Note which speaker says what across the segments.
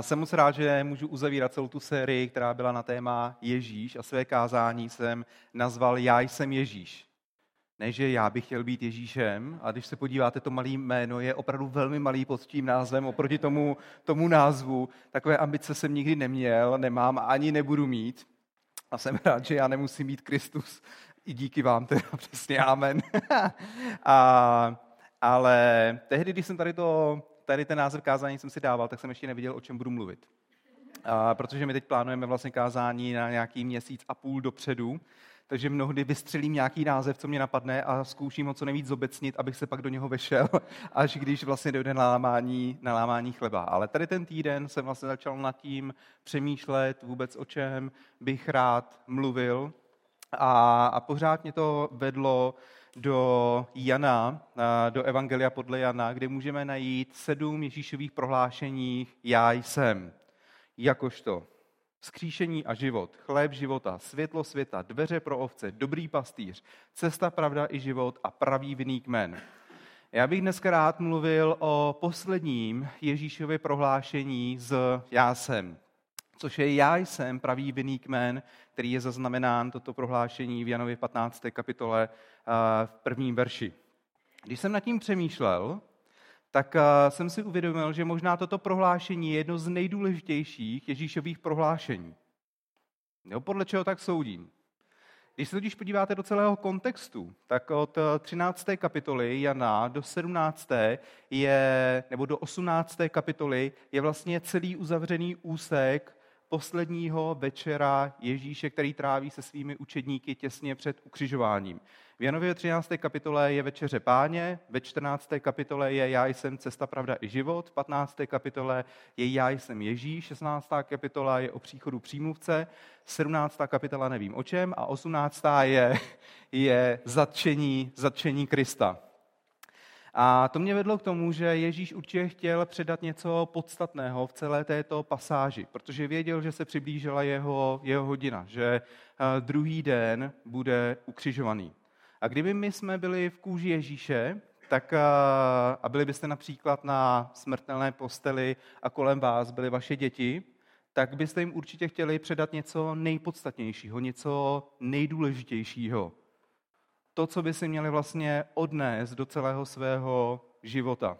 Speaker 1: Jsem moc rád, že můžu uzavírat celou tu sérii, která byla na téma Ježíš a své kázání jsem nazval Já jsem Ježíš. Ne, že já bych chtěl být Ježíšem, a když se podíváte, to malé jméno je opravdu velmi malý pod tím názvem oproti tomu, tomu názvu. Takové ambice jsem nikdy neměl, nemám ani nebudu mít. A jsem rád, že já nemusím mít Kristus. I díky vám teda, přesně, amen. a, ale tehdy, když jsem tady, to, tady ten název kázání jsem si dával, tak jsem ještě nevěděl, o čem budu mluvit. A, protože my teď plánujeme vlastně kázání na nějaký měsíc a půl dopředu, takže mnohdy vystřelím nějaký název, co mě napadne a zkouším ho co nejvíc zobecnit, abych se pak do něho vešel, až když vlastně dojde na lámání, na lámání chleba. Ale tady ten týden jsem vlastně začal nad tím přemýšlet vůbec o čem bych rád mluvil a, a pořád mě to vedlo do Jana, do Evangelia podle Jana, kde můžeme najít sedm Ježíšových prohlášení Já jsem, jakožto skříšení a život, chléb života, světlo světa, dveře pro ovce, dobrý pastýř, cesta, pravda i život a pravý vinný kmen. Já bych dneska rád mluvil o posledním Ježíšově prohlášení z Já jsem, což je Já jsem pravý vinný kmen, který je zaznamenán toto prohlášení v Janově 15. kapitole v prvním verši. Když jsem nad tím přemýšlel, tak jsem si uvědomil, že možná toto prohlášení je jedno z nejdůležitějších Ježíšových prohlášení. Jo, podle čeho tak soudím? Když se totiž podíváte do celého kontextu, tak od 13. kapitoly Jana do 17. je, nebo do 18. kapitoly je vlastně celý uzavřený úsek posledního večera Ježíše, který tráví se svými učedníky těsně před ukřižováním. V Janově 13. kapitole je večeře páně, ve 14. kapitole je Já jsem cesta, pravda i život, v 15. kapitole je Já jsem Ježíš, 16. kapitola je o příchodu přímluvce, 17. kapitola nevím o čem a 18. je, je zatčení, zatčení Krista. A to mě vedlo k tomu, že Ježíš určitě chtěl předat něco podstatného v celé této pasáži, protože věděl, že se přiblížila jeho, jeho hodina, že eh, druhý den bude ukřižovaný. A kdyby my jsme byli v kůži Ježíše, tak eh, a byli byste například na smrtelné posteli a kolem vás byly vaše děti, tak byste jim určitě chtěli předat něco nejpodstatnějšího, něco nejdůležitějšího to, co by si měli vlastně odnést do celého svého života.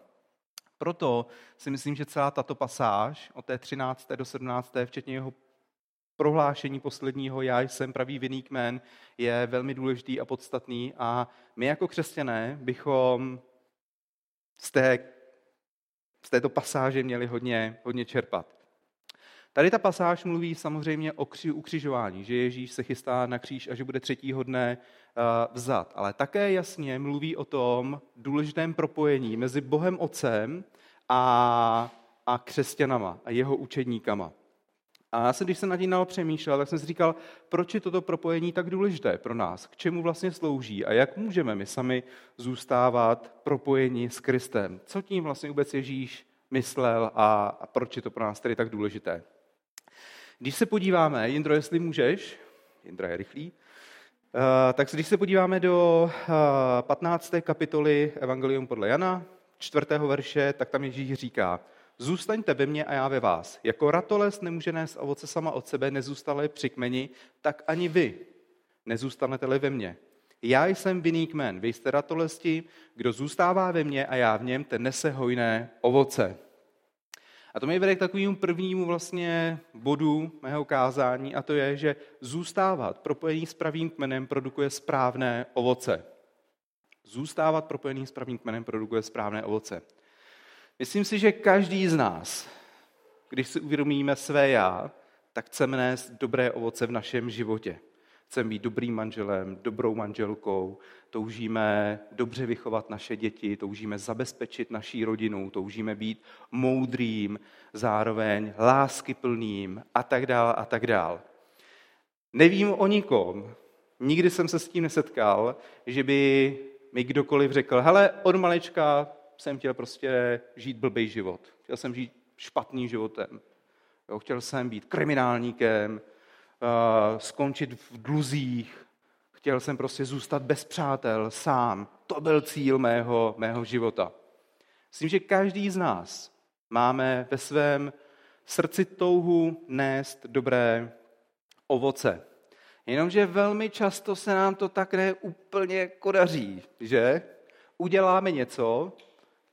Speaker 1: Proto si myslím, že celá tato pasáž od té 13. do 17. včetně jeho prohlášení posledního Já jsem pravý vinný kmen je velmi důležitý a podstatný a my jako křesťané bychom z, té, z této pasáže měli hodně, hodně čerpat. Tady ta pasáž mluví samozřejmě o kři, ukřižování, že Ježíš se chystá na kříž a že bude třetího dne uh, vzat. Ale také jasně mluví o tom důležitém propojení mezi Bohem Otcem a, a křesťanama a jeho učedníkama. A já jsem, když jsem nad tím přemýšlel, tak jsem si říkal, proč je toto propojení tak důležité pro nás, k čemu vlastně slouží a jak můžeme my sami zůstávat propojení s Kristem. Co tím vlastně vůbec Ježíš myslel a, a proč je to pro nás tedy tak důležité. Když se podíváme, Jindro, jestli můžeš, Jindra je rychlý, eh, tak když se podíváme do 15. Eh, kapitoly Evangelium podle Jana, čtvrtého verše, tak tam Ježíš říká, zůstaňte ve mně a já ve vás. Jako ratolest nemůže nést ovoce sama od sebe, nezůstale při kmeni, tak ani vy nezůstanete-li ve mně. Já jsem vinný kmen, vy jste ratolesti, kdo zůstává ve mně a já v něm, ten nese hojné ovoce. A to mě vede k takovému prvnímu vlastně bodu mého kázání a to je, že zůstávat propojený s pravým kmenem produkuje správné ovoce. Zůstávat propojený s pravým kmenem produkuje správné ovoce. Myslím si, že každý z nás, když si uvědomíme své já, tak chceme nést dobré ovoce v našem životě. Chceme být dobrým manželem, dobrou manželkou, toužíme dobře vychovat naše děti, toužíme zabezpečit naší rodinu, toužíme být moudrým, zároveň láskyplným a tak dál a tak dál. Nevím o nikom, nikdy jsem se s tím nesetkal, že by mi kdokoliv řekl, hele, od malička jsem chtěl prostě žít blbý život. Chtěl jsem žít špatným životem. Jo, chtěl jsem být kriminálníkem, skončit v dluzích, chtěl jsem prostě zůstat bez přátel, sám. To byl cíl mého, mého života. Myslím, že každý z nás máme ve svém srdci touhu nést dobré ovoce. Jenomže velmi často se nám to tak neúplně kodaří, že? Uděláme něco,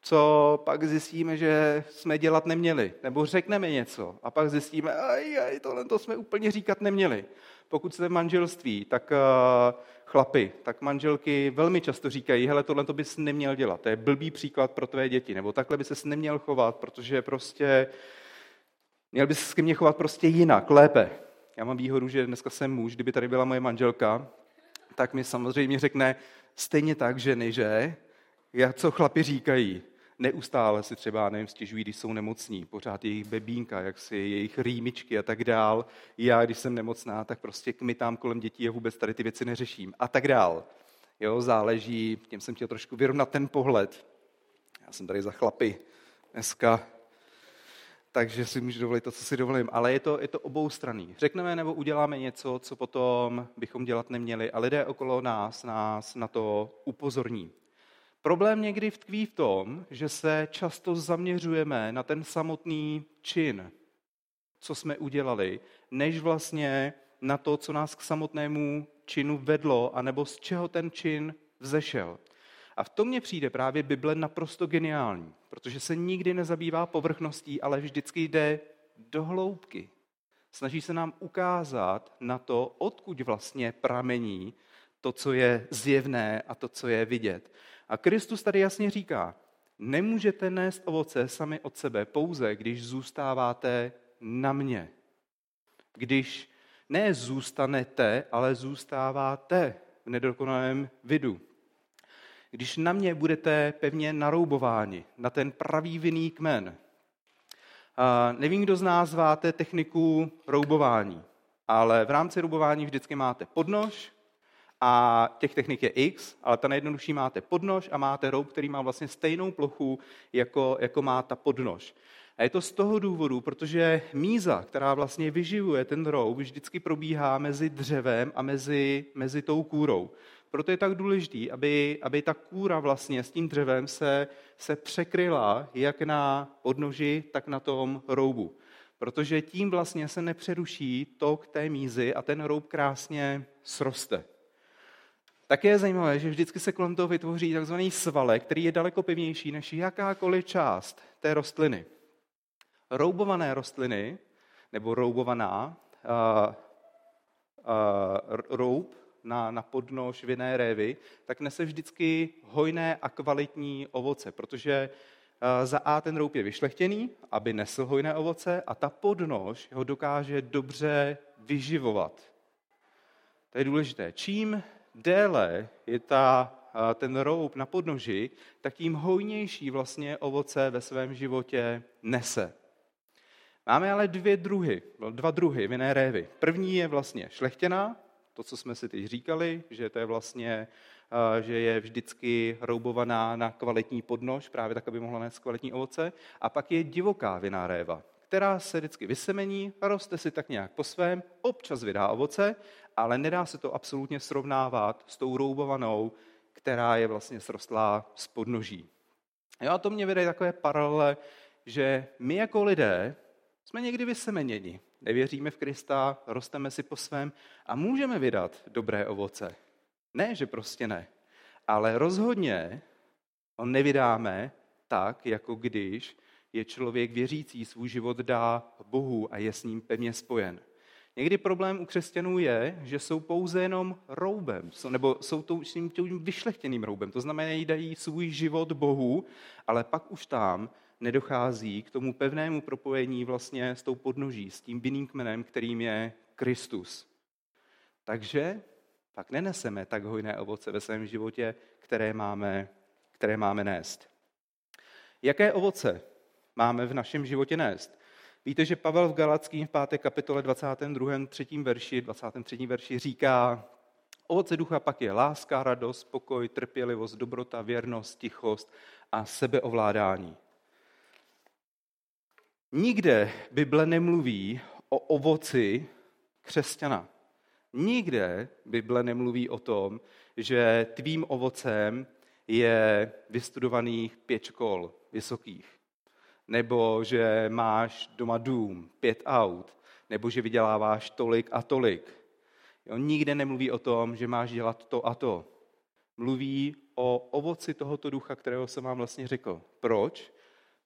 Speaker 1: co pak zjistíme, že jsme dělat neměli. Nebo řekneme něco a pak zjistíme, aj, aj, tohle to jsme úplně říkat neměli. Pokud jste v manželství, tak uh, chlapy, tak manželky velmi často říkají, hele, tohle to bys neměl dělat, to je blbý příklad pro tvé děti, nebo takhle by se neměl chovat, protože prostě měl bys se ke mně chovat prostě jinak, lépe. Já mám výhodu, že dneska jsem muž, kdyby tady byla moje manželka, tak mi samozřejmě řekne stejně tak ženy, že? Jak co chlapi říkají neustále si třeba, nevím, stěžují, když jsou nemocní, pořád jejich bebínka, jak si jejich rýmičky a tak dál. Já, když jsem nemocná, tak prostě kmitám kolem dětí a vůbec tady ty věci neřeším a tak dál. Jo, záleží, tím jsem chtěl trošku vyrovnat ten pohled. Já jsem tady za chlapy dneska, takže si můžu dovolit to, co si dovolím. Ale je to, je to obou straný. Řekneme nebo uděláme něco, co potom bychom dělat neměli a lidé okolo nás nás na to upozorní. Problém někdy tkví v tom, že se často zaměřujeme na ten samotný čin, co jsme udělali, než vlastně na to, co nás k samotnému činu vedlo, anebo z čeho ten čin vzešel. A v tom mně přijde právě Bible naprosto geniální, protože se nikdy nezabývá povrchností, ale vždycky jde do hloubky. Snaží se nám ukázat na to, odkud vlastně pramení to, co je zjevné a to, co je vidět. A Kristus tady jasně říká, nemůžete nést ovoce sami od sebe pouze, když zůstáváte na mě. Když ne zůstanete, ale zůstáváte v nedokonalém vidu. Když na mě budete pevně naroubováni, na ten pravý vinný kmen. A nevím, kdo z nás techniku roubování, ale v rámci roubování vždycky máte podnož, a těch technik je x, ale ta nejjednodušší máte podnož a máte roub, který má vlastně stejnou plochu, jako, jako má ta podnož. A je to z toho důvodu, protože míza, která vlastně vyživuje ten roub, vždycky probíhá mezi dřevem a mezi, mezi tou kůrou. Proto je tak důležité, aby, aby ta kůra vlastně s tím dřevem se, se překryla jak na podnoži, tak na tom roubu. Protože tím vlastně se nepřeruší tok té mízy a ten roub krásně sroste. Také je zajímavé, že vždycky se kolem toho vytvoří tzv. svalek, který je daleko pevnější než jakákoliv část té rostliny. Roubované rostliny, nebo roubovaná, uh, uh, roub na, na podnož vinné révy, tak nese vždycky hojné a kvalitní ovoce, protože uh, za A ten roub je vyšlechtěný, aby nesl hojné ovoce a ta podnož ho dokáže dobře vyživovat. To je důležité. Čím déle je ta, ten roub na podnoži, tak tím hojnější vlastně ovoce ve svém životě nese. Máme ale dvě druhy, dva druhy vinné révy. První je vlastně šlechtěná, to, co jsme si teď říkali, že to je vlastně, že je vždycky roubovaná na kvalitní podnož, právě tak, aby mohla nést kvalitní ovoce. A pak je divoká vinná réva, která se vždycky vysemení, roste si tak nějak po svém, občas vydá ovoce, ale nedá se to absolutně srovnávat s tou roubovanou, která je vlastně srostlá z podnoží. Jo, a to mě vede takové paralele, že my jako lidé jsme někdy vysemeněni. Nevěříme v Krista, rosteme si po svém a můžeme vydat dobré ovoce. Ne, že prostě ne. Ale rozhodně on nevydáme tak, jako když je člověk věřící, svůj život dá Bohu a je s ním pevně spojen. Někdy problém u křesťanů je, že jsou pouze jenom roubem, nebo jsou tím, tím vyšlechtěným roubem. To znamená, že dají svůj život Bohu, ale pak už tam nedochází k tomu pevnému propojení vlastně s tou podnoží, s tím binným kmenem, kterým je Kristus. Takže pak neneseme tak hojné ovoce ve svém životě, které máme, které máme nést. Jaké ovoce máme v našem životě nést? Víte, že Pavel v Galackým v 5. kapitole 22. 3. verši, 23. verši říká, ovoce ducha pak je láska, radost, pokoj, trpělivost, dobrota, věrnost, tichost a sebeovládání. Nikde Bible nemluví o ovoci křesťana. Nikde Bible nemluví o tom, že tvým ovocem je vystudovaných pět škol vysokých nebo že máš doma dům, pět aut, nebo že vyděláváš tolik a tolik. Jo, nikde nemluví o tom, že máš dělat to a to. Mluví o ovoci tohoto ducha, kterého jsem vám vlastně řekl. Proč?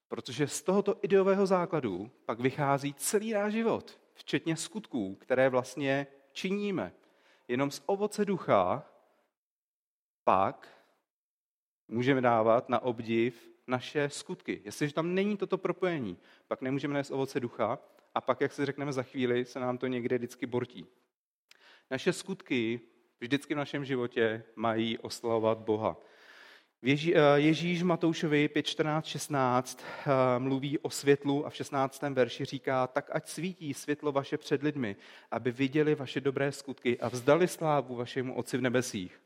Speaker 1: Protože z tohoto ideového základu pak vychází celý náš život, včetně skutků, které vlastně činíme. Jenom z ovoce ducha pak můžeme dávat na obdiv naše skutky. Jestliže tam není toto propojení, pak nemůžeme nést ovoce ducha a pak, jak si řekneme za chvíli, se nám to někde vždycky bortí. Naše skutky vždycky v našem životě mají oslavovat Boha. Eh, Ježíš Matoušovi 5, 14, 16 mluví o světlu a v 16. verši říká, tak ať svítí světlo vaše před lidmi, aby viděli vaše dobré skutky a vzdali slávu vašemu Otci v nebesích.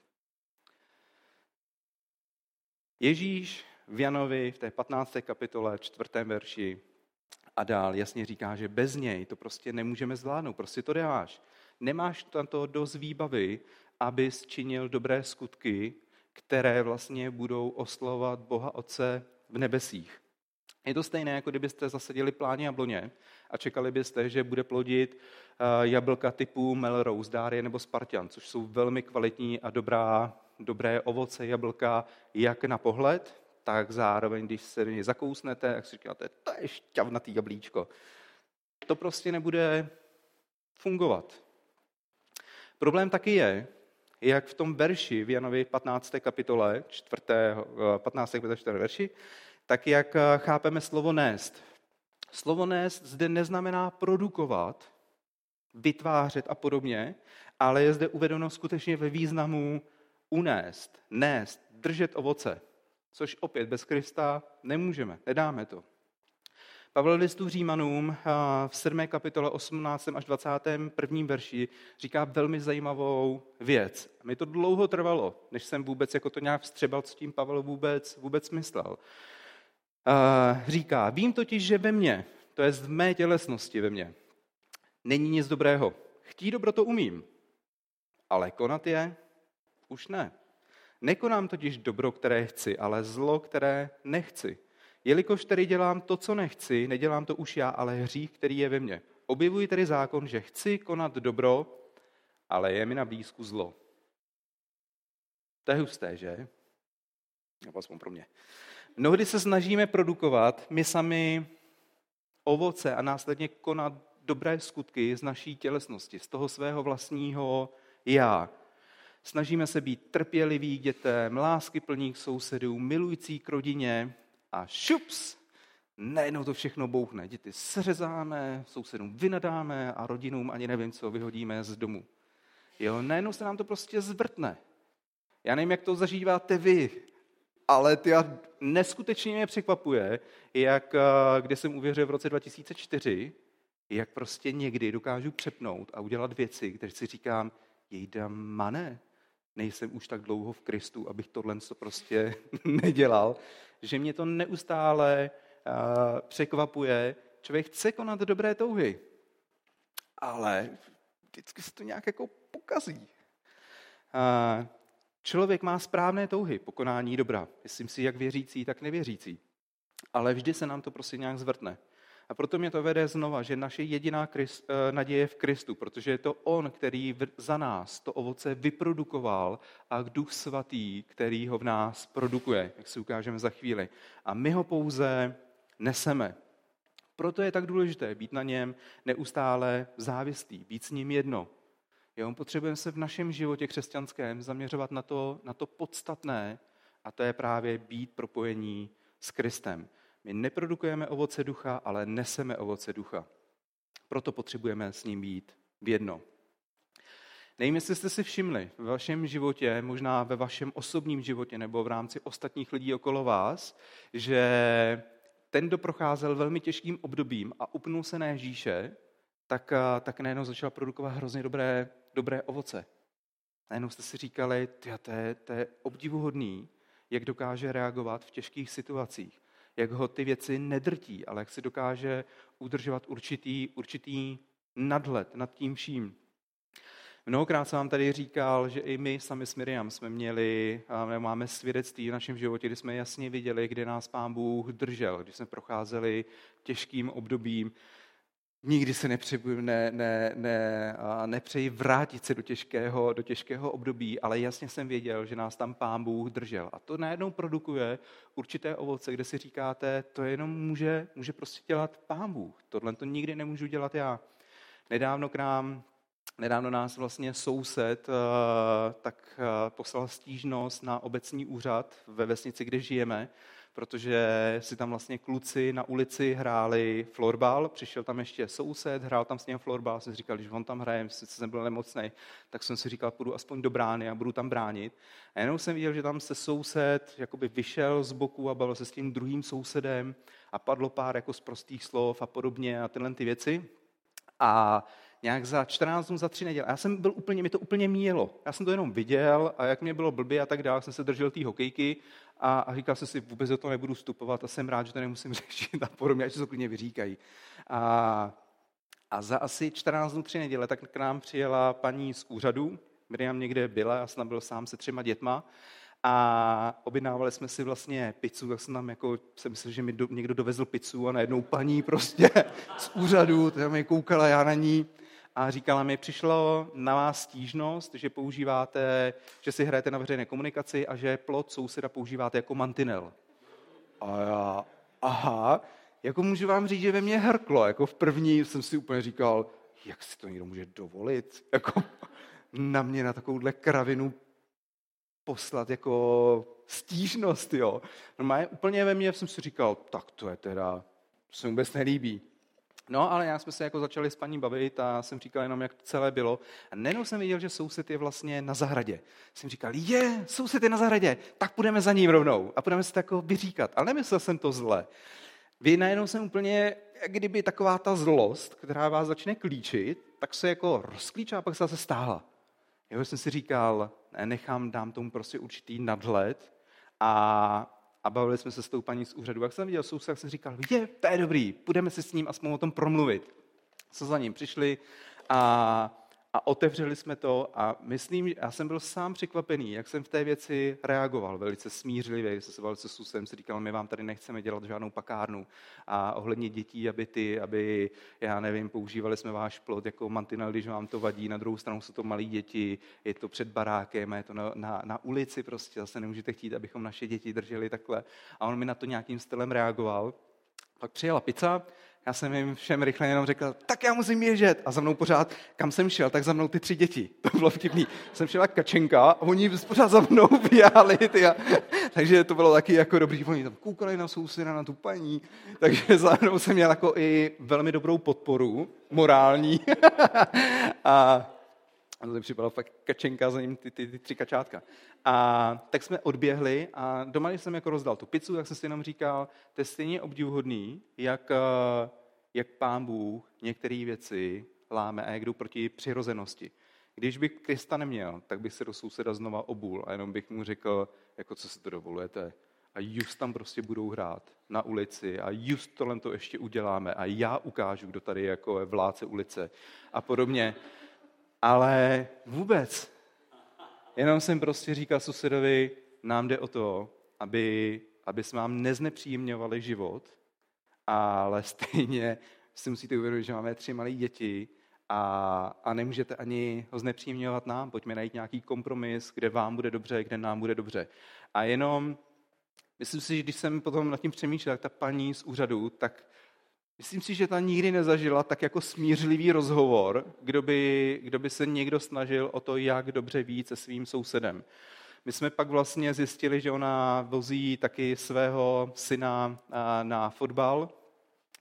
Speaker 1: Ježíš v Janovi v té 15. kapitole, 4. verši a dál jasně říká, že bez něj to prostě nemůžeme zvládnout, prostě to děláš. Nemáš to dost výbavy, abys činil dobré skutky, které vlastně budou oslovovat Boha Otce v nebesích. Je to stejné, jako kdybyste zasadili pláně jabloně a čekali byste, že bude plodit eh, jablka typu Melrose, Dárie nebo Spartan, což jsou velmi kvalitní a dobrá, dobré ovoce jablka, jak na pohled, tak zároveň, když se do něj zakousnete, tak si říkáte, to je šťavnatý jablíčko. To prostě nebude fungovat. Problém taky je, jak v tom verši v Janovi 15. kapitole, 4. 15. kapitole 4. verši, tak jak eh, chápeme slovo nést. Slovo nést zde neznamená produkovat, vytvářet a podobně, ale je zde uvedeno skutečně ve významu unést, nést, držet ovoce, což opět bez Krista nemůžeme, nedáme to. Pavel listu Římanům v 7. kapitole 18. až 21. verši říká velmi zajímavou věc. Mi to dlouho trvalo, než jsem vůbec jako to nějak vstřebal, co tím Pavel vůbec, vůbec myslel. Říká, vím totiž, že ve mně, to je v mé tělesnosti ve mně, není nic dobrého. Chtí dobro to umím, ale konat je už ne. Nekonám totiž dobro, které chci, ale zlo, které nechci. Jelikož tedy dělám to, co nechci, nedělám to už já, ale hřích, který je ve mně. Objevuji tedy zákon, že chci konat dobro, ale je mi na blízku zlo. To je husté, že? Nebo aspoň pro mě. Mnohdy se snažíme produkovat my sami ovoce a následně konat dobré skutky z naší tělesnosti, z toho svého vlastního já. Snažíme se být trpěliví k dětem, lásky plných sousedů, milující k rodině, a šups, najednou to všechno bouchne. Děti seřezáme, sousedům vynadáme a rodinům ani nevím, co vyhodíme z domu. Jo, najednou se nám to prostě zvrtne. Já nevím, jak to zažíváte vy, ale ty neskutečně mě překvapuje, jak, eh, kde jsem uvěřil v roce 2004, jak prostě někdy dokážu přepnout a udělat věci, které si říkám, jejda mane, nejsem už tak dlouho v Kristu, abych tohle prostě nedělal že mě to neustále překvapuje. Člověk chce konat dobré touhy, ale vždycky se to nějak jako pokazí. Člověk má správné touhy po konání dobra. Myslím si, jak věřící, tak nevěřící. Ale vždy se nám to prostě nějak zvrtne. A proto mě to vede znova, že naše jediná eh, naděje je v Kristu, protože je to On, který za nás to ovoce vyprodukoval a Duch Svatý, který ho v nás produkuje, jak si ukážeme za chvíli. A my ho pouze neseme. Proto je tak důležité být na něm neustále závislý, být s ním jedno. Jo, potřebujeme se v našem životě křesťanském zaměřovat na to, na to podstatné, a to je právě být propojení s Kristem. My neprodukujeme ovoce ducha, ale neseme ovoce ducha. Proto potřebujeme s ním být v jedno. Nevím, jestli jste si všimli ve vašem životě, možná ve vašem osobním životě nebo v rámci ostatních lidí okolo vás, že ten, kdo procházel velmi těžkým obdobím a upnul se na Ježíše, tak, tak najednou začal produkovat hrozně dobré, dobré ovoce. Najednou jste si říkali, to je, to je obdivuhodný, jak dokáže reagovat v těžkých situacích jak ho ty věci nedrtí, ale jak si dokáže udržovat určitý, určitý nadhled nad tím vším. Mnohokrát jsem vám tady říkal, že i my sami s Miriam jsme měli, máme svědectví v našem životě, kdy jsme jasně viděli, kde nás Pán Bůh držel, když jsme procházeli těžkým obdobím. Nikdy se nepřeji, ne, ne, ne, nepřeji vrátit se do těžkého, do těžkého období, ale jasně jsem věděl, že nás tam Pán Bůh držel. A to najednou produkuje určité ovoce, kde si říkáte, to jenom může, může prostě dělat Pán Bůh. Tohle to nikdy nemůžu dělat já. Nedávno k nám Nedávno nás vlastně soused eh, tak eh, poslal stížnost na obecní úřad ve vesnici, kde žijeme, protože si tam vlastně kluci na ulici hráli florbal, přišel tam ještě soused, hrál tam s ním florbal, jsem si říkal, když on tam hraje, sice jsem byl nemocný, tak jsem si říkal, půjdu aspoň do brány a budu tam bránit. A jenom jsem viděl, že tam se soused jakoby vyšel z boku a bavil se s tím druhým sousedem a padlo pár jako z prostých slov a podobně a tyhle ty věci. A nějak za 14 dnů, za tři neděle. Já jsem byl úplně, mi to úplně míjelo. Já jsem to jenom viděl a jak mě bylo blbě a tak dále, jsem se držel té hokejky a, a říkal jsem si, vůbec do toho nebudu vstupovat a jsem rád, že to nemusím řešit a podobně, ať se to klidně vyříkají. A, a za asi 14 dnů, tři neděle, tak k nám přijela paní z úřadu, Miriam někde byla, já jsem byl sám se třema dětma a objednávali jsme si vlastně pizzu, tak jsem tam jako, jsem myslel, že mi do, někdo dovezl pizzu a najednou paní prostě z úřadu, tam mi koukala já na ní a říkala mi, přišlo na vás stížnost, že používáte, že si hrajete na veřejné komunikaci a že plot souseda používáte jako mantinel. A já, aha, jako můžu vám říct, že ve mně hrklo, jako v první jsem si úplně říkal, jak si to někdo může dovolit, jako na mě na takovouhle kravinu poslat jako stížnost, jo. No úplně ve mně jsem si říkal, tak to je teda, to se mi vůbec nelíbí. No, ale já jsme se jako začali s paní bavit a jsem říkal jenom, jak to celé bylo. A nejenom jsem viděl, že soused je vlastně na zahradě. Jsem říkal, je, soused je na zahradě, tak půjdeme za ním rovnou a budeme se to jako vyříkat. Ale nemyslel jsem to zle. Vy najednou jsem úplně, jak kdyby taková ta zlost, která vás začne klíčit, tak se jako rozklíčá a pak se zase stáhla. Já jsem si říkal, nechám, dám tomu prostě určitý nadhled a, a bavili jsme se s tou paní z úřadu. Jak jsem viděl soused, tak jsem říkal, je, to je dobrý, půjdeme se s ním aspoň o tom promluvit. Co za ním přišli a a otevřeli jsme to a myslím, já jsem byl sám překvapený, jak jsem v té věci reagoval, velice smířlivě, jsem se bavil se susem, si říkal, my vám tady nechceme dělat žádnou pakárnu a ohledně dětí, aby ty, aby, já nevím, používali jsme váš plot jako mantinel, když vám to vadí, na druhou stranu jsou to malí děti, je to před barákem, je to na, na, na ulici prostě, zase nemůžete chtít, abychom naše děti drželi takhle. A on mi na to nějakým stylem reagoval. Pak přijela pizza, já jsem jim všem rychle jenom řekl, tak já musím běžet. A za mnou pořád, kam jsem šel, tak za mnou ty tři děti. To bylo vtipný. Jsem šel kačenka a oni pořád za mnou běhali. Ty a, takže to bylo taky jako dobrý. Oni tam koukali na souseda, na tu paní. Takže za mnou jsem měl jako i velmi dobrou podporu, morální. a a to připadalo fakt kačenka za ním, ty, ty, ty tři kačátka. A tak jsme odběhli a doma, když jsem jako rozdal tu pizzu, tak jsem si jenom říkal, to je stejně obdivuhodný, jak, eh, jak pán Bůh některé věci láme a jak jdou proti přirozenosti. Když bych Krista neměl, tak bych se do souseda znova obul a jenom bych mu řekl, jako co si to dovolujete. A just tam prostě budou hrát na ulici a just tohle to ještě uděláme a já ukážu, kdo tady jako je vládce ulice a podobně. Ale vůbec. Jenom jsem prostě říkal susedovi, nám jde o to, aby, aby jsme vám neznepříjemňovali život, ale stejně si musíte uvědomit, že máme tři malé děti a, a nemůžete ani ho znepříjemňovat nám. Pojďme najít nějaký kompromis, kde vám bude dobře, kde nám bude dobře. A jenom, myslím si, že když jsem potom nad tím přemýšlel, tak ta paní z úřadu, tak Myslím si, že ta nikdy nezažila tak jako smířlivý rozhovor, kdo by, kdo by se někdo snažil o to, jak dobře ví se svým sousedem. My jsme pak vlastně zjistili, že ona vozí taky svého syna na fotbal,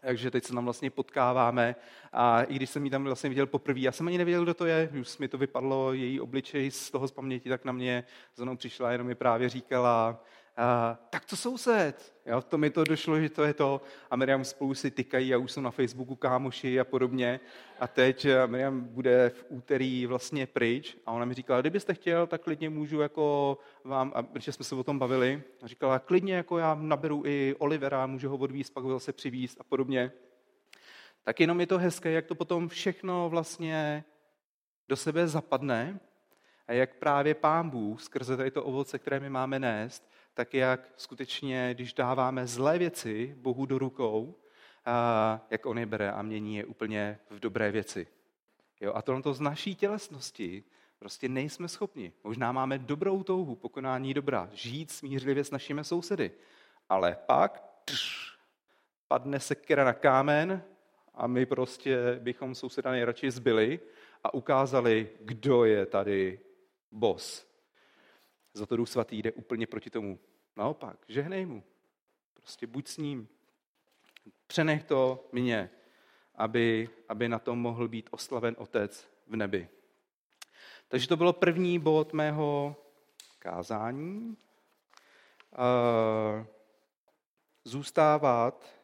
Speaker 1: takže teď se tam vlastně potkáváme a i když jsem ji tam vlastně viděl poprvé, já jsem ani nevěděl, kdo to je, už mi to vypadlo, její obličej z toho z paměti, tak na mě za mnou přišla, jenom mi právě říkala, Tak to soused. Jo, to mi to došlo, že to je to. A Miriam spolu si tykají, a už jsou na Facebooku kámoši a podobně. A teď eh, Miriam bude v úterý vlastně pryč a ona mi říkala, kdybyste chtěl, tak klidně můžu jako vám, a protože jsme se o tom bavili, a říkala, klidně jako já naberu i Olivera, můžu ho odvízt, pak ho zase přivízt a podobně. Tak jenom je to hezké, jak to potom všechno vlastně do sebe zapadne a jak právě pán Bůh skrze tady to ovoce, které my máme nést, tak jak skutečně, když dáváme zlé věci Bohu do rukou, a jak on je bere a mění je úplně v dobré věci. Jo, a tohle z naší tělesnosti prostě nejsme schopni. Možná máme dobrou touhu, pokonání dobra, žít smířlivě s našimi sousedy. Ale pak tš, padne se kera na kámen a my prostě bychom souseda nejradši zbyli a ukázali, kdo je tady bos. Za to Duch Svatý jde úplně proti tomu. Naopak, žehnej mu. Prostě buď s ním. Přenech to mně, aby, aby na tom mohl být oslaven Otec v nebi. Takže to bylo první bod mého kázání. Zůstávat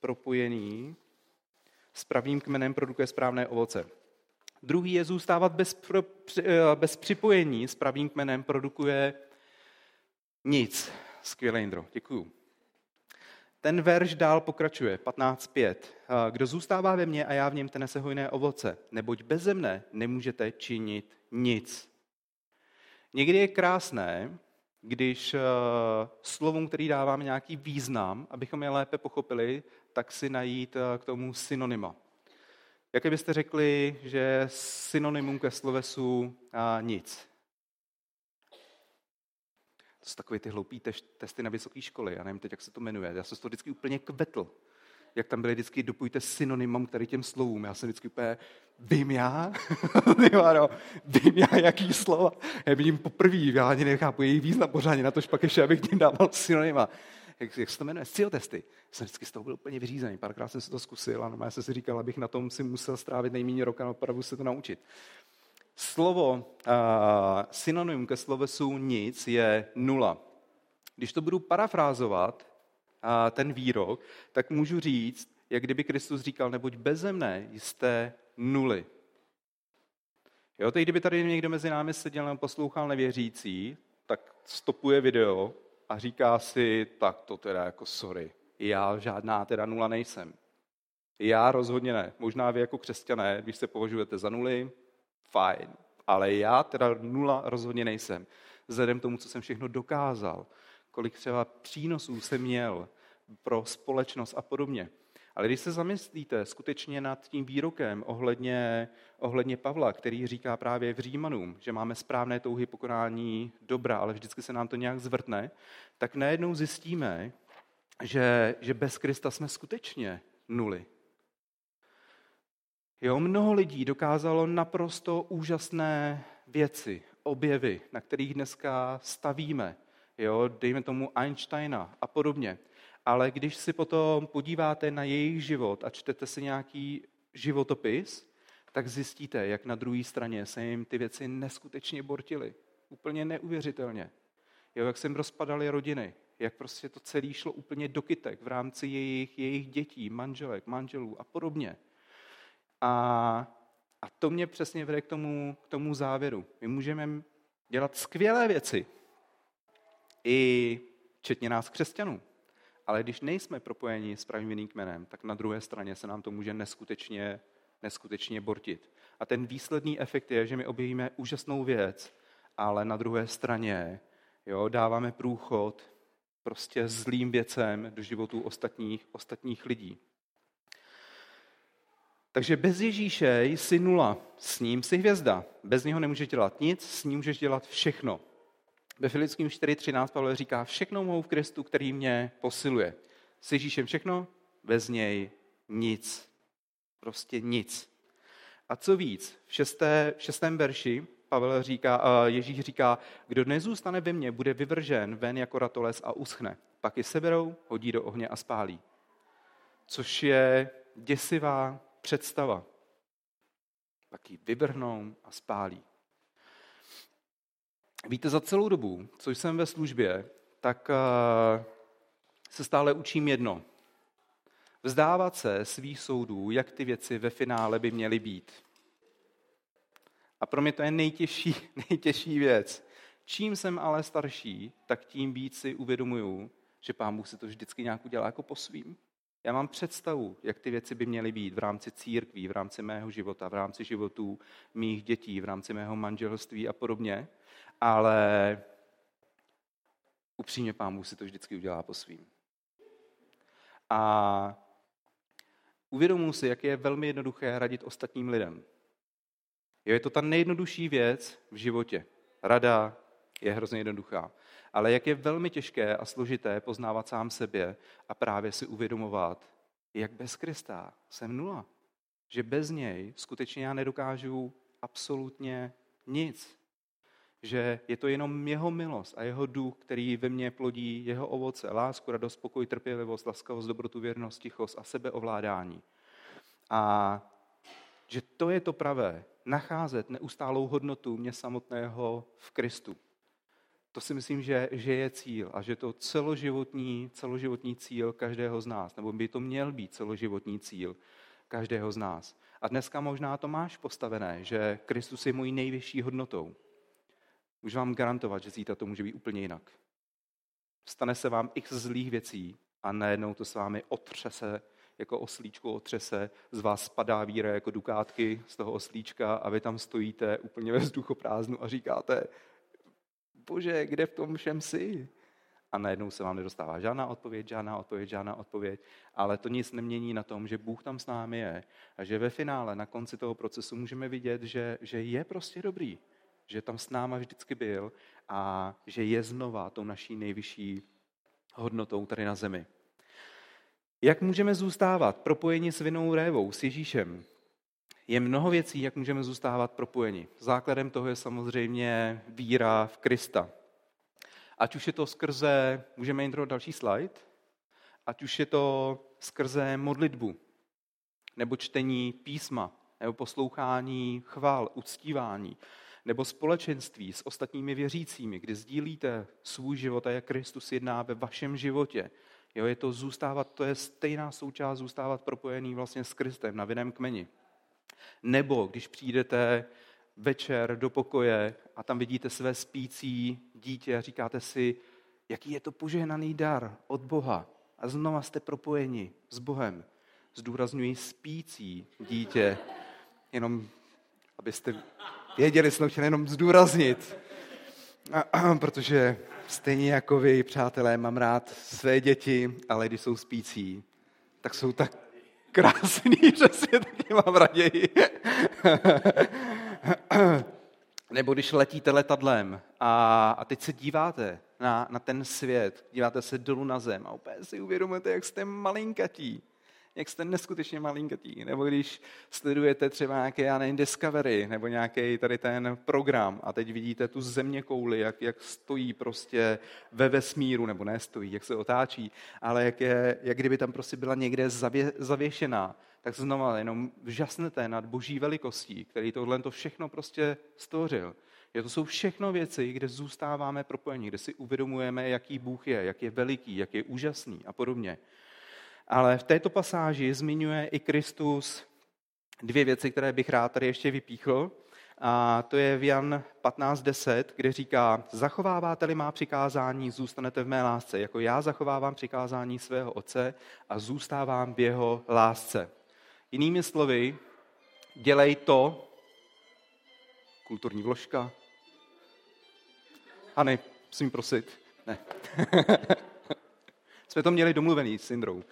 Speaker 1: propojený s pravým kmenem produkuje správné ovoce. Druhý je zůstávat bez, bez připojení s pravým kmenem produkuje nic. Skvělé, Indro, děkuju. Ten verš dál pokračuje, 15.5. Kdo zůstává ve mně a já v něm, ten nese hojné ovoce, neboť beze mne nemůžete činit nic. Někdy je krásné, když slovům, který dáváme nějaký význam, abychom je lépe pochopili, tak si najít k tomu synonyma. Jaké byste řekli, že synonymum ke slovesu nic? To jsou takové ty hloupý testy na vysoké školy. Já nevím teď, jak se to jmenuje. Já jsem to vždycky úplně kvetl. Jak tam byly vždycky, dopujte synonymum tady těm slovům. Já jsem vždycky úplně, vím já? no, vím já, jaký slova? Já vidím poprvé, já ani nechápu jejich význam pořádně, na to pak ještě, abych tím dával synonyma. Jak, jak se to jmenuje? testy. Jsem vždycky z toho byl úplně vyřízený. Párkrát jsem se to zkusil a já jsem si říkal, abych na tom si musel strávit nejméně roka, opravdu se to naučit. Slovo, uh, synonym ke slovesu nic je nula. Když to budu parafrázovat, uh, ten výrok, tak můžu říct, jak kdyby Kristus říkal, neboť beze mne jste nuly. Jo, teď kdyby tady někdo mezi námi seděl a poslouchal nevěřící, tak stopuje video a říká si, tak to teda jako sorry, já žádná teda nula nejsem. Já rozhodně ne. Možná vy jako křesťané, když se považujete za nuly, fajn. Ale já teda nula rozhodně nejsem. Vzhledem tomu, co jsem všechno dokázal, kolik třeba přínosů jsem měl pro společnost a podobně. Ale když se zamyslíte skutečně nad tím výrokem ohledně, ohledně Pavla, který říká právě v Římanům, že máme správné touhy pokonání dobra, ale vždycky se nám to nějak zvrtne, tak najednou zjistíme, že, že bez Krista jsme skutečně nuly. Jo, mnoho lidí dokázalo naprosto úžasné věci, objevy, na kterých dneska stavíme. Jo, dejme tomu Einsteina a podobně. Ale když si potom podíváte na jejich život a čtete si nějaký životopis, tak zjistíte, jak na druhé straně se jim ty věci neskutečně bortily. Úplně neuvěřitelně. Jo, jak se jim rozpadaly rodiny, jak prostě to celé šlo úplně do kytek v rámci jejich, jejich dětí, manželek, manželů a podobně. A, a to mě přesně vede k tomu, k tomu závěru. My můžeme dělat skvělé věci, i včetně nás křesťanů. Ale když nejsme propojeni s pravým vinným kmenem, tak na druhé straně se nám to může neskutečně, neskutečně bortit. A ten výsledný efekt je, že my objevíme úžasnou věc, ale na druhé straně jo, dáváme průchod prostě zlým věcem do životů ostatních, ostatních lidí. Takže bez Ježíše jsi nula, s ním jsi hvězda. Bez něho nemůžeš dělat nic, s ním můžeš dělat všechno. Ve Filickým 4.13 Pavel říká, všechno mohu v Kristu, který mě posiluje. S Ježíšem všechno, bez něj nic. Prostě nic. A co víc, v, šesté, v šestém verši Pavel říká, Ježíš říká, kdo nezůstane ve mně, bude vyvržen ven jako ratoles a uschne. Pak je seberou, hodí do ohně a spálí. Což je děsivá představa. Pak ji vyvrhnou a spálí. Víte, za celou dobu, co jsem ve službě, tak eh, se stále učím jedno. Vzdávat se svých soudů, jak ty věci ve finále by měly být. A pro mě to je nejtěžší, nejtěžší věc. Čím jsem ale starší, tak tím víc si uvědomuju, že pán Bůh si to vždycky nějak udělá jako po svým. Já mám představu, jak ty věci by měly být v rámci církví, v rámci mého života, v rámci životů mých dětí, v rámci mého manželství a podobně, ale upřímně pán si to vždycky udělá po svým. A uvědomuji si, jak je velmi jednoduché radit ostatním lidem. Je to ta nejjednodušší věc v životě. Rada je hrozně jednoduchá. Ale jak je velmi těžké a složité poznávat sám sebe a právě si uvědomovat, jak bez Krista jsem nula. Že bez něj skutečně já nedokážu absolutně nic. Že je to jenom jeho milost a jeho duch, který ve mně plodí jeho ovoce, lásku, radost, pokoj, trpělivost, laskavost, dobrotu, věrnost, tichost a sebeovládání. A že to je to pravé, nacházet neustálou hodnotu mě samotného v Kristu. To si myslím, že, že je cíl a že to celoživotní, celoživotní cíl každého z nás, nebo by to měl být celoživotní cíl každého z nás. A dneska možná to máš postavené, že Kristus je mojí nejvyšší hodnotou. Můžu vám garantovat, že zítra to může být úplně jinak. Stane se vám x zlých věcí a najednou to s vámi otřese jako oslíčko otřese, z vás spadá víra jako dukátky z toho oslíčka a vy tam stojíte úplně ve vzduchoprázdnu a říkáte, bože, kde v tom všem jsi? A najednou se vám nedostává žádná odpověď, žádná odpověď, žádná odpověď, ale to nic nemění na tom, že Bůh tam s námi je a že ve finále, na konci toho procesu můžeme vidět, že, že je prostě dobrý, že tam s náma vždycky byl a že je znova tou naší nejvyšší hodnotou tady na zemi. Jak můžeme zůstávat propojeni s vinou révou, s Ježíšem? Je mnoho věcí, jak můžeme zůstávat propojeni. Základem toho je samozřejmě víra v Krista. Ať už je to skrze, můžeme jít do další slide, ať už je to skrze modlitbu, nebo čtení písma, nebo poslouchání chvál, uctívání, nebo společenství s ostatními věřícími, kdy sdílíte svůj život a jak Kristus jedná ve vašem životě, Jo, je to zůstávat, to je stejná součást zůstávat propojený vlastně s Kristem na vinném kmeni. Nebo když přijdete večer do pokoje a tam vidíte své spící dítě a říkáte si, jaký je to požehnaný dar od Boha. A znova jste propojeni s Bohem. Zdůrazňuji spící dítě, jenom abyste věděli, jsem chtěl jenom zdůraznit, a, a, protože Stejně jako vy, přátelé, mám rád své děti, ale když jsou spící, tak jsou tak krásný, že si je taky mám raději. Nebo když letíte letadlem a, a teď se díváte na, na ten svět, díváte se dolů na zem a úplně si uvědomujete, jak jste malinkatí jak jste neskutečně malinkatí. Nebo když sledujete třeba nějaké, já nevím, Discovery, nebo nějaký tady ten program a teď vidíte tu země kouli, jak, jak stojí prostě ve vesmíru, nebo ne stojí, jak se otáčí, ale jak, je, jak kdyby tam prostě byla někde zavě, zavěšená, tak znova jenom vžasnete nad boží velikostí, který tohle to všechno prostě stvořil. Je to jsou všechno věci, kde zůstáváme propojení, kde si uvědomujeme, jaký Bůh je, jak je veliký, jak je úžasný a podobně. Ale v této pasáži zmiňuje i Kristus dvě věci, které bych rád tady ještě vypíchl. A to je v Jan 15.10, kde říká, zachováváte-li má přikázání, zůstanete v mé lásce, jako já zachovávám přikázání svého otce a zůstávám v jeho lásce. Jinými slovy, dělej to, kulturní vložka. Hany, musím prosit. Ne. Jsme to měli domluvený s Indrou.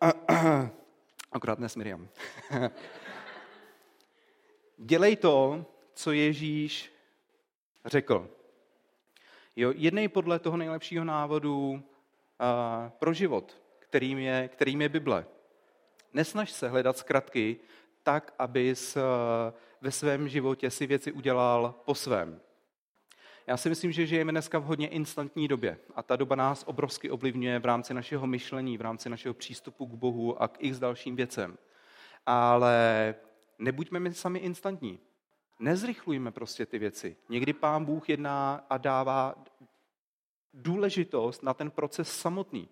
Speaker 1: Akorát ne s Miriam. Dělej to, co Ježíš řekl. Jo, jednej podle toho nejlepšího návodu uh, pro život, kterým je, kterým je Bible. Nesnaž se hledat zkratky tak, abys uh, ve svém životě si věci udělal po svém. Já si myslím, že žijeme dneska v hodně instantní době a ta doba nás obrovsky ovlivňuje v rámci našeho myšlení, v rámci našeho přístupu k Bohu a k x dalším věcem. Ale nebuďme my sami instantní. Nezrychlujme prostě ty věci. Někdy pán Bůh jedná a dává důležitost na ten proces samotný.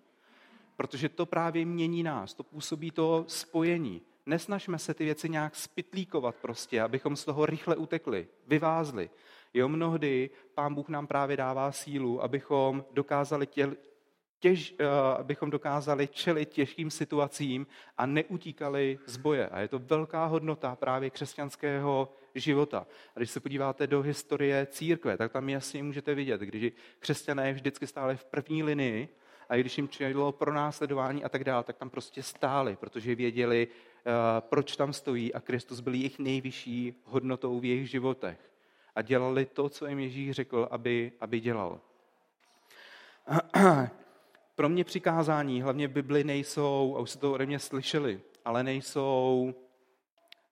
Speaker 1: Protože to právě mění nás, to působí to spojení. Nesnažme se ty věci nějak spitlíkovat prostě, abychom z toho rychle utekli, vyvázli. Jo, mnohdy Pán Bůh nám právě dává sílu, abychom dokázali těl, těž, eh, abychom dokázali čelit těžkým situacím a neutíkali z boje. A je to velká hodnota právě křesťanského života. A když se podíváte do historie církve, tak tam jasně můžete vidět, když křesťané vždycky stáli v první linii a když jim čelilo pro následování a tak dále, tak tam prostě stáli, protože věděli, eh, proč tam stojí a Kristus byl jejich nejvyšší hodnotou v jejich životech. A dělali to, co jim Ježíš řekl, aby, aby dělal. Pro mě přikázání, hlavně Bibli, nejsou, a už se to ode mě slyšeli, ale nejsou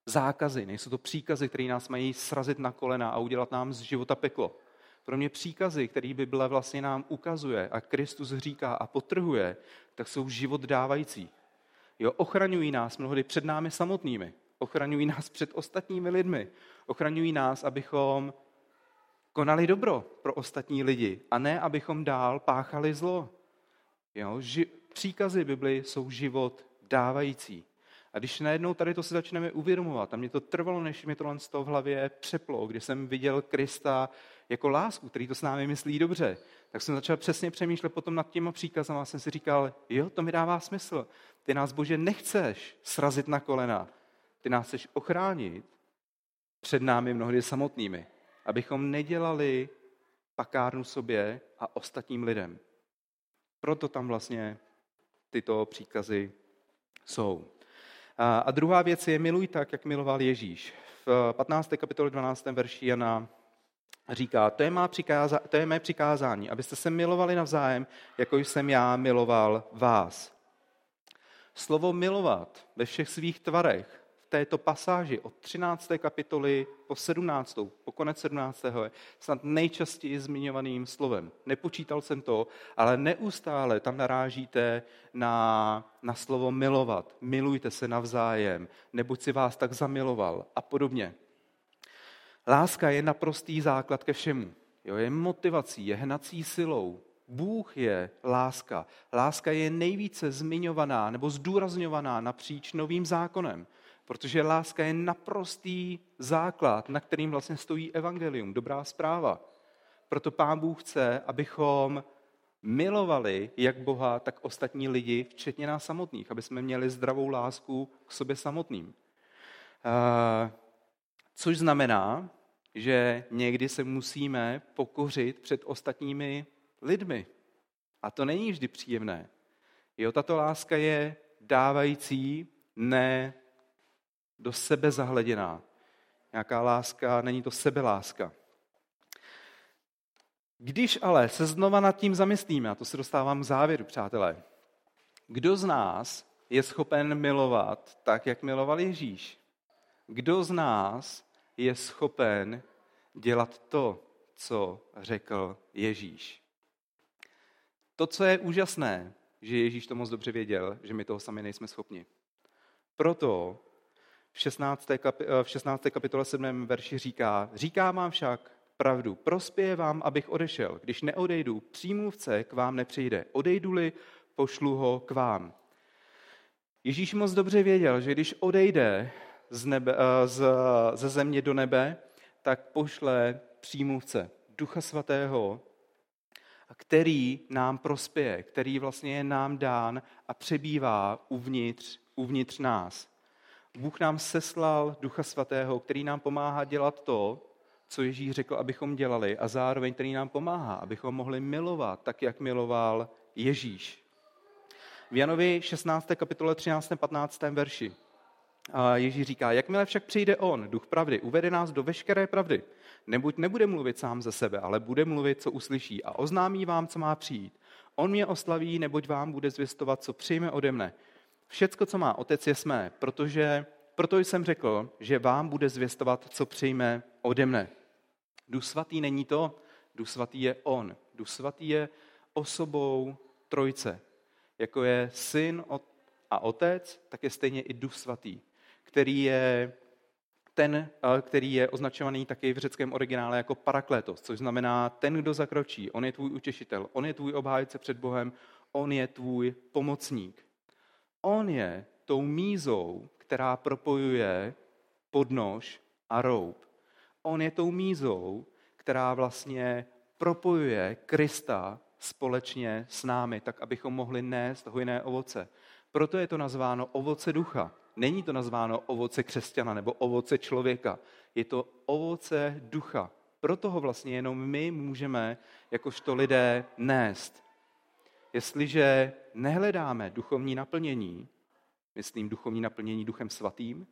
Speaker 1: zákazy, nejsou to příkazy, které nás mají srazit na kolena a udělat nám z života peklo. Pro mě příkazy, které Bible vlastně nám ukazuje a Kristus říká a potrhuje, tak jsou život dávající. Jo, ochraňují nás mnohdy před námi samotnými. Ochraňují nás před ostatními lidmi. Ochraňují nás, abychom konali dobro pro ostatní lidi a ne, abychom dál páchali zlo. Jo, ži- příkazy Bibli jsou život dávající. A když najednou tady to si začneme uvědomovat, a mě to trvalo, než mi to z toho v hlavě přeplo, když jsem viděl Krista jako lásku, který to s námi myslí dobře, tak jsem začal přesně přemýšlet potom nad těma příkazama a jsem si říkal, jo, to mi dává smysl. Ty nás, Bože, nechceš srazit na kolena. Ty nás chceš ochránit před námi mnohdy samotnými, abychom nedělali pakárnu sobě a ostatním lidem. Proto tam vlastně tyto příkazy jsou. A druhá věc je miluj tak, jak miloval Ježíš. V 15. kapitole 12. verši Jana říká, to je, má přikáza, to je mé přikázání, abyste se milovali navzájem, jako jsem já miloval vás. Slovo milovat ve všech svých tvarech této pasáži od 13. kapitoly po 17. po konec 17. je snad nejčastěji zmiňovaným slovem. Nepočítal jsem to, ale neustále tam narážíte na, na slovo milovat. Milujte se navzájem, neboť si vás tak zamiloval a podobně. Láska je naprostý základ ke všemu. Jo, je motivací, je hnací silou. Bůh je láska. Láska je nejvíce zmiňovaná nebo zdůrazňovaná napříč novým zákonem. Protože láska je naprostý základ, na kterým vlastně stojí evangelium, dobrá zpráva. Proto Pán Bůh chce, abychom milovali jak Boha, tak ostatní lidi, včetně nás samotných, aby jsme měli zdravou lásku k sobě samotným. Eh, což znamená, že někdy se musíme pokořit před ostatními lidmi. A to není vždy příjemné. Jo, tato láska je dávající, ne do sebe zahleděná. Nějaká láska, není to sebeláska. Když ale se znova nad tím zamyslíme, a to se dostávám k závěru, přátelé, kdo z nás je schopen milovat tak, jak miloval Ježíš? Kdo z nás je schopen dělat to, co řekl Ježíš? To, co je úžasné, že Ježíš to moc dobře věděl, že my toho sami nejsme schopni. Proto v 16. Kapi, v 16. kapitole 7. verši říká, říká vám však pravdu, prospěje vám, abych odešel. Když neodejdu, přímluvce k vám nepřijde. Odejdu-li, pošlu ho k vám. Ježíš moc dobře věděl, že když odejde z nebe, eh, z, ze země do nebe, tak pošle přímluvce, Ducha Svatého, který nám prospěje, který vlastně je nám dán a přebývá uvnitř, uvnitř nás. Bůh nám seslal Ducha Svatého, který nám pomáhá dělat to, co Ježíš řekl, abychom dělali, a zároveň který nám pomáhá, abychom mohli milovat tak, jak miloval Ježíš. V Janovi 16. kapitole 13. 15. verši Ježíš říká, jakmile však přijde On, duch pravdy, uvede nás do veškeré pravdy, nebuď nebude mluvit sám ze sebe, ale bude mluvit, co uslyší a oznámí vám, co má přijít. On mě oslaví, neboť vám bude zvěstovat, co přijme ode mne. Všecko, co má otec, je smé, protože proto jsem řekl, že vám bude zvěstovat, co přijme ode mne. Duch svatý není to, Duch svatý je on. Duch svatý je osobou trojce. Jako je syn a otec, tak je stejně i Duch svatý, který je ten, který je označovaný taky v řeckém originále jako paraklétos, což znamená ten, kdo zakročí. On je tvůj utěšitel, on je tvůj obhájce před Bohem, on je tvůj pomocník. On je tou mízou, která propojuje podnož a roub. On je tou mízou, která vlastně propojuje Krista společně s námi, tak abychom mohli nést hojné ovoce. Proto je to nazváno ovoce ducha. Není to nazváno ovoce křesťana nebo ovoce člověka. Je to ovoce ducha. Proto ho vlastně jenom my můžeme jakožto lidé nést. Jestliže nehledáme duchovní naplnění, myslím duchovní naplnění duchem svatým,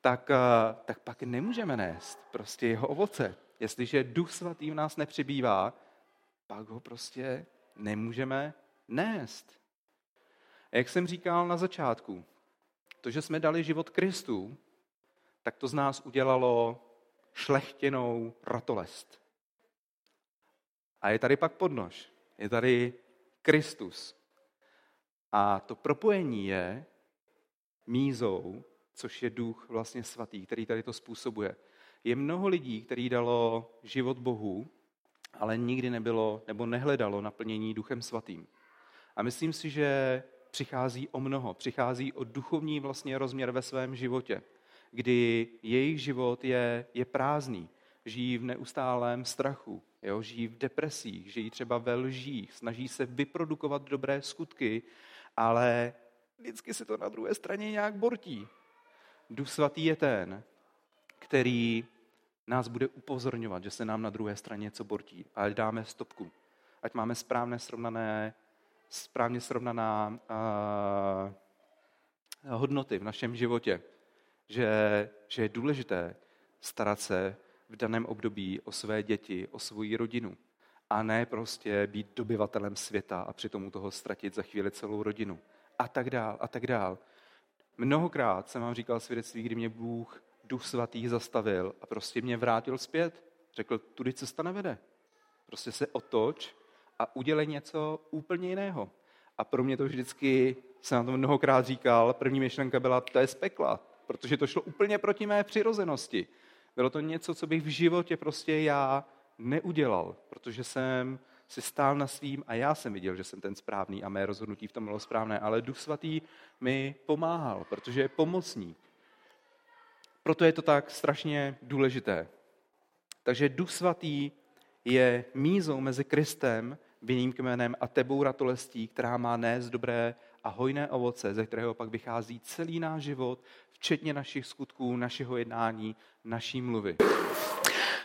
Speaker 1: tak, eh, tak pak nemůžeme nést prostě jeho ovoce. Jestliže duch svatý v nás nepřibývá, pak ho prostě nemůžeme nést. A jak jsem říkal na začátku, to, že jsme dali život Kristu, tak to z nás udělalo šlechtěnou ratolest. A je tady pak podnož. Je tady Kristus. A to propojení je mízou, což je duch vlastně svatý, který tady to způsobuje. Je mnoho lidí, který dalo život Bohu, ale nikdy nebylo nebo nehledalo naplnění duchem svatým. A myslím si, že přichází o mnoho. Přichází o duchovní vlastně rozměr ve svém životě, kdy jejich život je, je prázdný. Žijí v neustálém strachu, jo? žijí v depresích, žijí třeba ve lžích, snaží se vyprodukovat dobré skutky, ale vždycky se to na druhé straně nějak bortí. Duch svatý je ten, který nás bude upozorňovat, že se nám na druhé straně něco bortí. A ať dáme stopku. Ať máme správné srovnané, správně srovnaná uh, hodnoty v našem životě. Že, že je důležité starat se v daném období o své děti, o svoji rodinu. A ne prostě být dobyvatelem světa a přitom u toho ztratit za chvíli celou rodinu. A tak dál, a tak dál. Mnohokrát jsem vám říkal svědectví, kdy mě Bůh, Duch Svatý, zastavil a prostě mě vrátil zpět. Řekl, tudy cesta nevede. Prostě se otoč a udělej něco úplně jiného. A pro mě to vždycky, jsem na to mnohokrát říkal, první myšlenka byla, to je z pekla, protože to šlo úplně proti mé přirozenosti. Bylo to něco, co bych v životě prostě já neudělal, protože jsem si stál na svým a já jsem viděl, že jsem ten správný a mé rozhodnutí v tom bylo správné, ale Duch Svatý mi pomáhal, protože je pomocník. Proto je to tak strašně důležité. Takže Duch Svatý je mízou mezi Kristem, vinným kmenem a tebou ratolestí, která má nést dobré a hojné ovoce, ze kterého pak vychází celý náš život, včetně našich skutků, našeho jednání, naší mluvy.